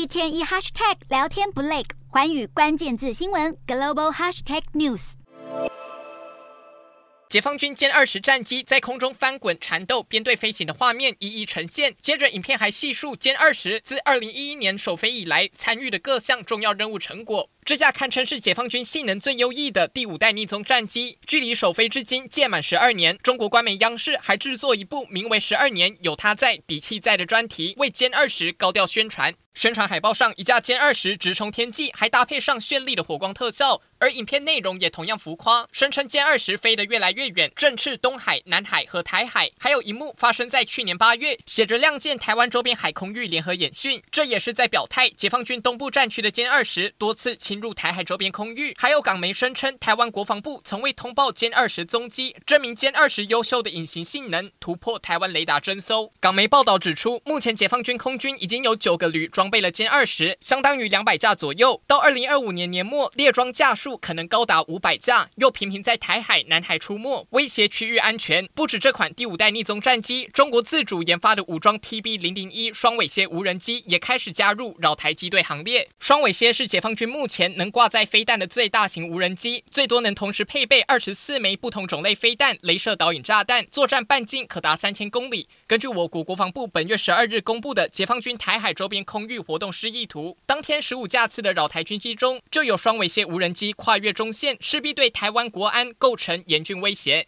一天一 hashtag 聊天不累，环宇关键字新闻 global hashtag news。解放军歼二十战机在空中翻滚缠斗、编队飞行的画面一一呈现。接着，影片还细数歼二十自二零一一年首飞以来参与的各项重要任务成果。这架堪称是解放军性能最优异的第五代逆踪战机，距离首飞至今届满十二年。中国官媒央视还制作一部名为《十二年有它在，底气在》的专题，为歼二十高调宣传。宣传海报上，一架歼二十直冲天际，还搭配上绚丽的火光特效。而影片内容也同样浮夸，声称歼二十飞得越来越远，振翅东海、南海和台海。还有一幕发生在去年八月，写着“亮剑台湾周边海空域联合演训”，这也是在表态，解放军东部战区的歼二十多次侵入台海周边空域。还有港媒声称，台湾国防部从未通报歼二十踪迹，证明歼二十优秀的隐形性能突破台湾雷达侦搜。港媒报道指出，目前解放军空军已经有九个旅装备了歼二十，相当于两百架左右。到二零二五年年末，列装架数可能高达五百架，又频频在台海、南海出没，威胁区域安全。不止这款第五代逆踪战机，中国自主研发的武装 TB 零零一双尾蝎无人机也开始加入扰台机队行列。双尾蝎是解放军目前前能挂载飞弹的最大型无人机，最多能同时配备二十四枚不同种类飞弹、镭射导引炸弹，作战半径可达三千公里。根据我国国防部本月十二日公布的解放军台海周边空域活动示意图，当天十五架次的扰台军机中，就有双尾蝎无人机跨越中线，势必对台湾国安构成严峻威胁。